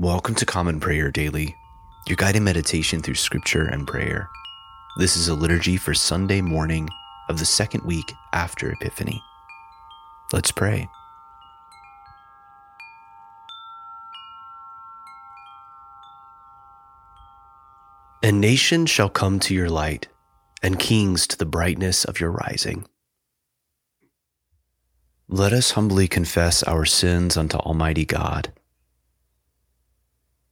Welcome to Common Prayer Daily, your guided meditation through scripture and prayer. This is a liturgy for Sunday morning of the second week after Epiphany. Let's pray. And nations shall come to your light, and kings to the brightness of your rising. Let us humbly confess our sins unto Almighty God.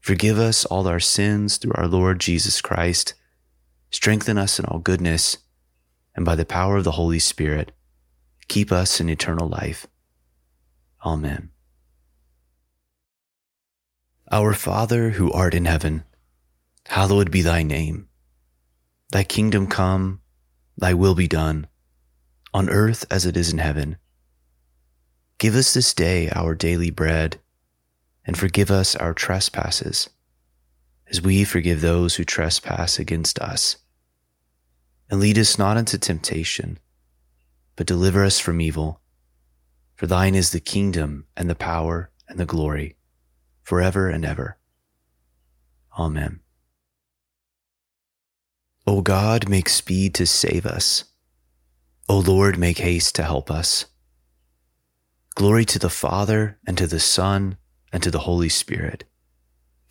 Forgive us all our sins through our Lord Jesus Christ. Strengthen us in all goodness, and by the power of the Holy Spirit, keep us in eternal life. Amen. Our Father who art in heaven, hallowed be thy name. Thy kingdom come, thy will be done, on earth as it is in heaven. Give us this day our daily bread, and forgive us our trespasses, as we forgive those who trespass against us. And lead us not into temptation, but deliver us from evil. For thine is the kingdom, and the power, and the glory, forever and ever. Amen. O God, make speed to save us. O Lord, make haste to help us. Glory to the Father, and to the Son, and to the Holy Spirit,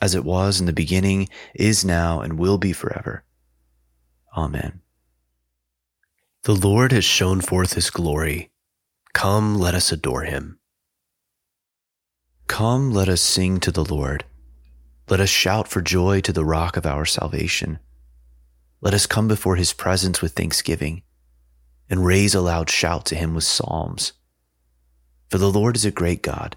as it was in the beginning, is now, and will be forever. Amen. The Lord has shown forth his glory. Come, let us adore him. Come, let us sing to the Lord. Let us shout for joy to the rock of our salvation. Let us come before his presence with thanksgiving and raise a loud shout to him with psalms. For the Lord is a great God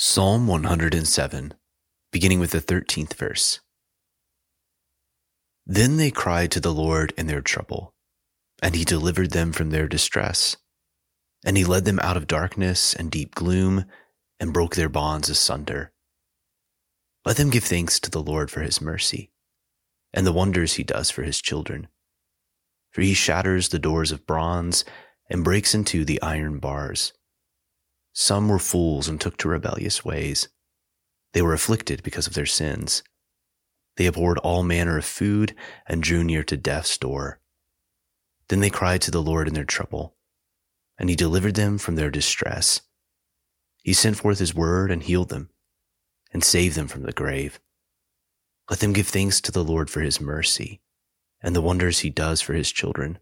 Psalm 107, beginning with the 13th verse. Then they cried to the Lord in their trouble, and he delivered them from their distress. And he led them out of darkness and deep gloom, and broke their bonds asunder. Let them give thanks to the Lord for his mercy, and the wonders he does for his children. For he shatters the doors of bronze, and breaks into the iron bars. Some were fools and took to rebellious ways. They were afflicted because of their sins. They abhorred all manner of food and drew near to death's door. Then they cried to the Lord in their trouble, and he delivered them from their distress. He sent forth his word and healed them, and saved them from the grave. Let them give thanks to the Lord for his mercy and the wonders he does for his children.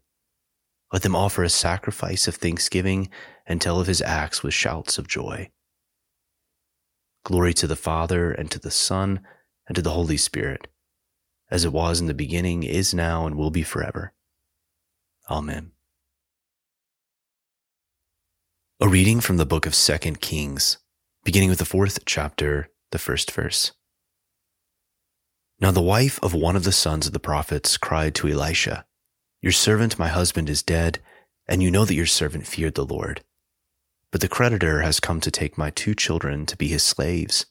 Let them offer a sacrifice of thanksgiving and tell of his acts with shouts of joy. Glory to the Father, and to the Son, and to the Holy Spirit, as it was in the beginning, is now, and will be forever. Amen. A reading from the book of Second Kings, beginning with the fourth chapter, the first verse. Now the wife of one of the sons of the prophets cried to Elisha, your servant, my husband, is dead, and you know that your servant feared the Lord. But the creditor has come to take my two children to be his slaves.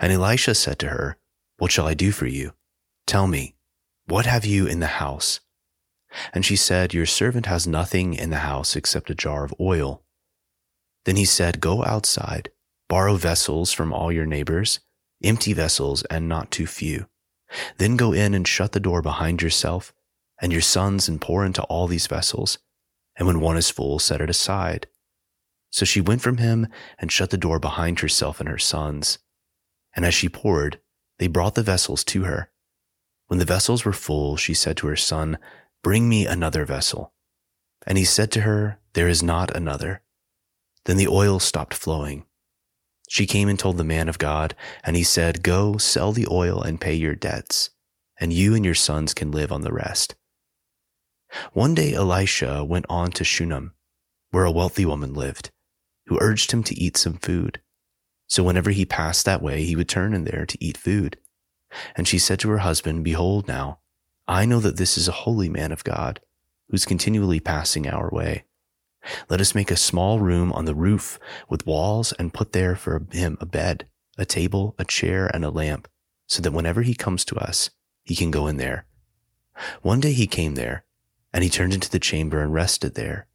And Elisha said to her, What shall I do for you? Tell me. What have you in the house? And she said, Your servant has nothing in the house except a jar of oil. Then he said, Go outside, borrow vessels from all your neighbors, empty vessels and not too few. Then go in and shut the door behind yourself and your sons and pour into all these vessels. And when one is full, set it aside. So she went from him and shut the door behind herself and her sons. And as she poured, they brought the vessels to her. When the vessels were full, she said to her son, Bring me another vessel. And he said to her, There is not another. Then the oil stopped flowing. She came and told the man of God, and he said, Go, sell the oil and pay your debts, and you and your sons can live on the rest. One day Elisha went on to Shunem, where a wealthy woman lived, who urged him to eat some food. So whenever he passed that way, he would turn in there to eat food. And she said to her husband, Behold now, I know that this is a holy man of God, who's continually passing our way. Let us make a small room on the roof with walls and put there for him a bed, a table, a chair, and a lamp, so that whenever he comes to us, he can go in there. One day he came there, and he turned into the chamber and rested there.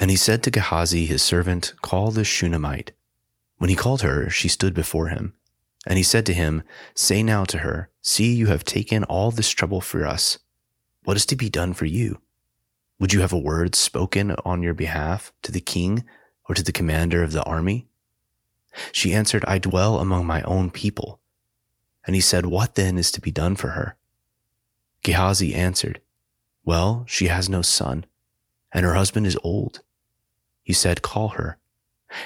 And he said to Gehazi, his servant, Call the Shunammite. When he called her, she stood before him. And he said to him, Say now to her, See, you have taken all this trouble for us. What is to be done for you? Would you have a word spoken on your behalf to the king or to the commander of the army? She answered, I dwell among my own people. And he said, What then is to be done for her? Gehazi answered, Well, she has no son, and her husband is old. He said, Call her.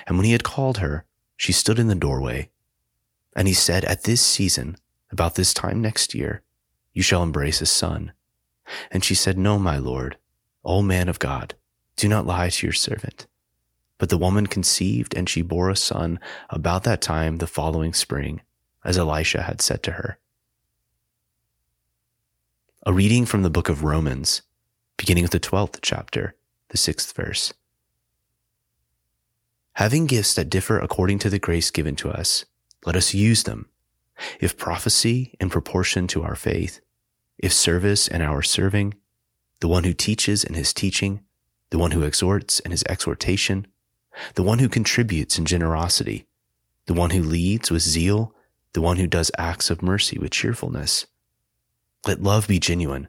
And when he had called her, she stood in the doorway. And he said, At this season, about this time next year, you shall embrace a son. And she said, No, my lord, O man of God, do not lie to your servant. But the woman conceived, and she bore a son about that time the following spring, as Elisha had said to her. A reading from the book of Romans, beginning with the 12th chapter, the 6th verse. Having gifts that differ according to the grace given to us, let us use them. If prophecy in proportion to our faith, if service in our serving, the one who teaches in his teaching, the one who exhorts in his exhortation, the one who contributes in generosity, the one who leads with zeal, the one who does acts of mercy with cheerfulness. Let love be genuine.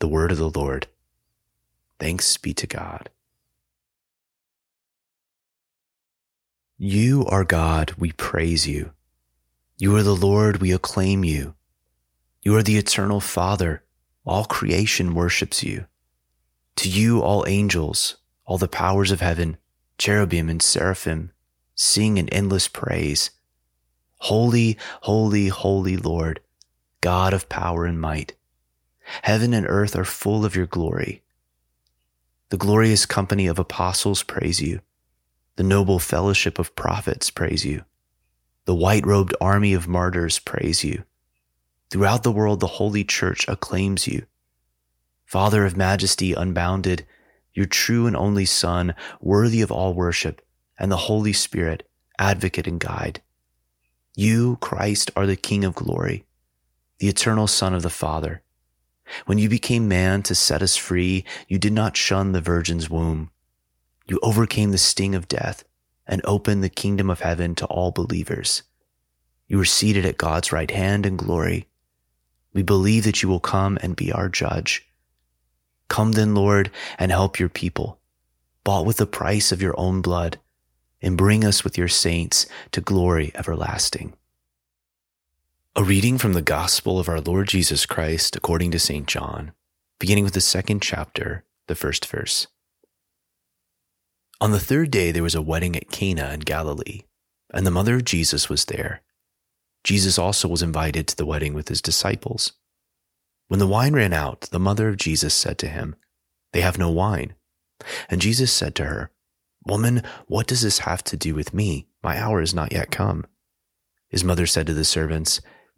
The word of the Lord. Thanks be to God. You are God, we praise you. You are the Lord, we acclaim you. You are the eternal Father, all creation worships you. To you, all angels, all the powers of heaven, cherubim and seraphim, sing an endless praise. Holy, holy, holy Lord, God of power and might. Heaven and earth are full of your glory. The glorious company of apostles praise you. The noble fellowship of prophets praise you. The white robed army of martyrs praise you. Throughout the world, the holy church acclaims you. Father of majesty unbounded, your true and only Son, worthy of all worship, and the Holy Spirit, advocate and guide. You, Christ, are the King of glory, the eternal Son of the Father. When you became man to set us free, you did not shun the Virgin's womb. You overcame the sting of death and opened the kingdom of heaven to all believers. You were seated at God's right hand in glory. We believe that you will come and be our judge. Come then, Lord, and help your people, bought with the price of your own blood, and bring us with your saints to glory everlasting. A reading from the Gospel of our Lord Jesus Christ according to St. John, beginning with the second chapter, the first verse. On the third day, there was a wedding at Cana in Galilee, and the mother of Jesus was there. Jesus also was invited to the wedding with his disciples. When the wine ran out, the mother of Jesus said to him, They have no wine. And Jesus said to her, Woman, what does this have to do with me? My hour is not yet come. His mother said to the servants,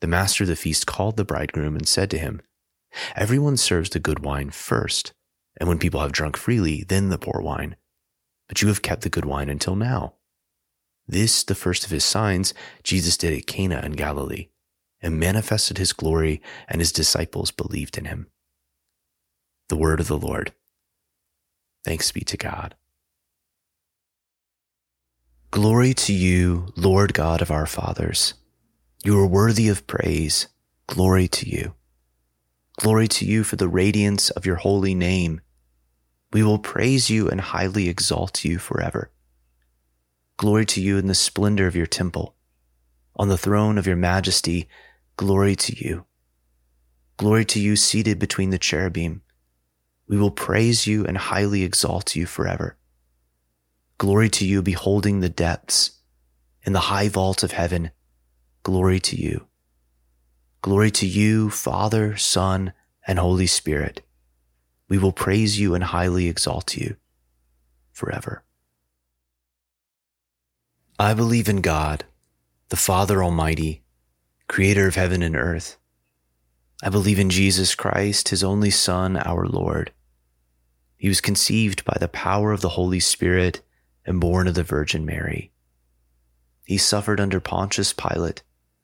the master of the feast called the bridegroom and said to him, Everyone serves the good wine first, and when people have drunk freely, then the poor wine. But you have kept the good wine until now. This, the first of his signs, Jesus did at Cana in Galilee, and manifested his glory, and his disciples believed in him. The word of the Lord. Thanks be to God. Glory to you, Lord God of our fathers. You are worthy of praise. Glory to you. Glory to you for the radiance of your holy name. We will praise you and highly exalt you forever. Glory to you in the splendor of your temple. On the throne of your majesty, glory to you. Glory to you seated between the cherubim. We will praise you and highly exalt you forever. Glory to you, beholding the depths. In the high vault of heaven, glory to you. Glory to you, Father, Son, and Holy Spirit. We will praise you and highly exalt you forever. I believe in God, the Father Almighty, creator of heaven and earth. I believe in Jesus Christ, his only Son, our Lord. He was conceived by the power of the Holy Spirit and born of the Virgin Mary. He suffered under Pontius Pilate,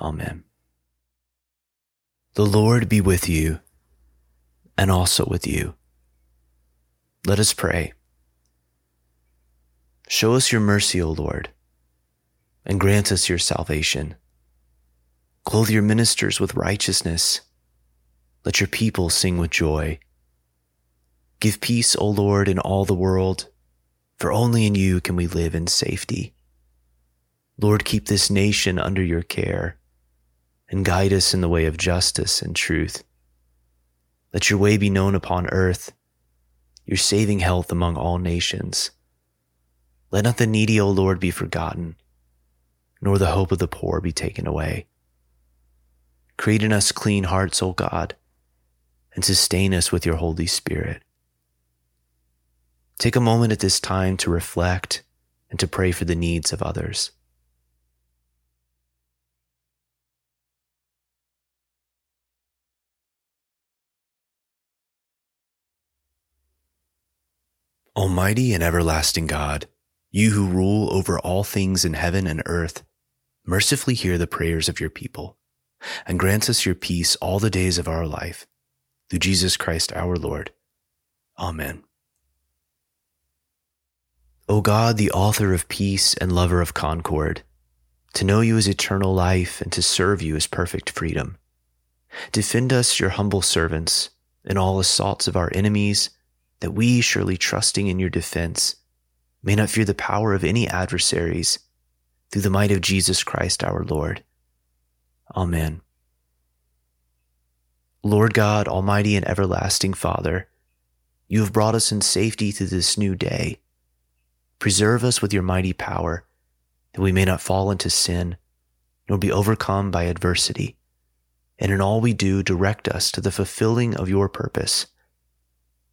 Amen. The Lord be with you, and also with you. Let us pray. Show us your mercy, O Lord, and grant us your salvation. Clothe your ministers with righteousness. Let your people sing with joy. Give peace, O Lord, in all the world for only in you can we live in safety. Lord, keep this nation under your care and guide us in the way of justice and truth. Let your way be known upon earth, your saving health among all nations. Let not the needy, O Lord, be forgotten, nor the hope of the poor be taken away. Create in us clean hearts, O God, and sustain us with your Holy Spirit. Take a moment at this time to reflect and to pray for the needs of others. Almighty and everlasting God, you who rule over all things in heaven and earth, mercifully hear the prayers of your people and grant us your peace all the days of our life. Through Jesus Christ our Lord. Amen. O God, the author of peace and lover of concord, to know you is eternal life and to serve you is perfect freedom. Defend us, your humble servants, in all assaults of our enemies, that we, surely trusting in your defense, may not fear the power of any adversaries, through the might of Jesus Christ our Lord. Amen. Lord God, Almighty and everlasting Father, you have brought us in safety to this new day Preserve us with your mighty power, that we may not fall into sin, nor be overcome by adversity. And in all we do, direct us to the fulfilling of your purpose.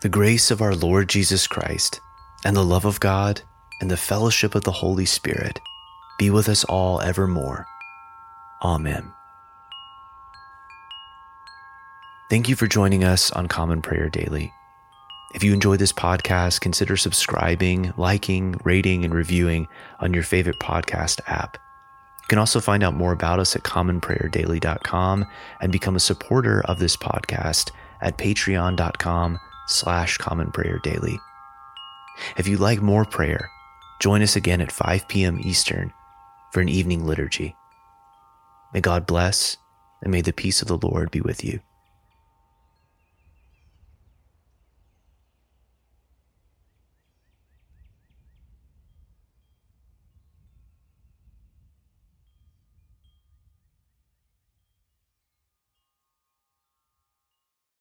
The grace of our Lord Jesus Christ and the love of God and the fellowship of the Holy Spirit be with us all evermore. Amen. Thank you for joining us on Common Prayer Daily. If you enjoy this podcast, consider subscribing, liking, rating, and reviewing on your favorite podcast app. You can also find out more about us at commonprayerdaily.com and become a supporter of this podcast at patreon.com slash commonprayerdaily. If you like more prayer, join us again at 5 p.m. Eastern for an evening liturgy. May God bless, and may the peace of the Lord be with you.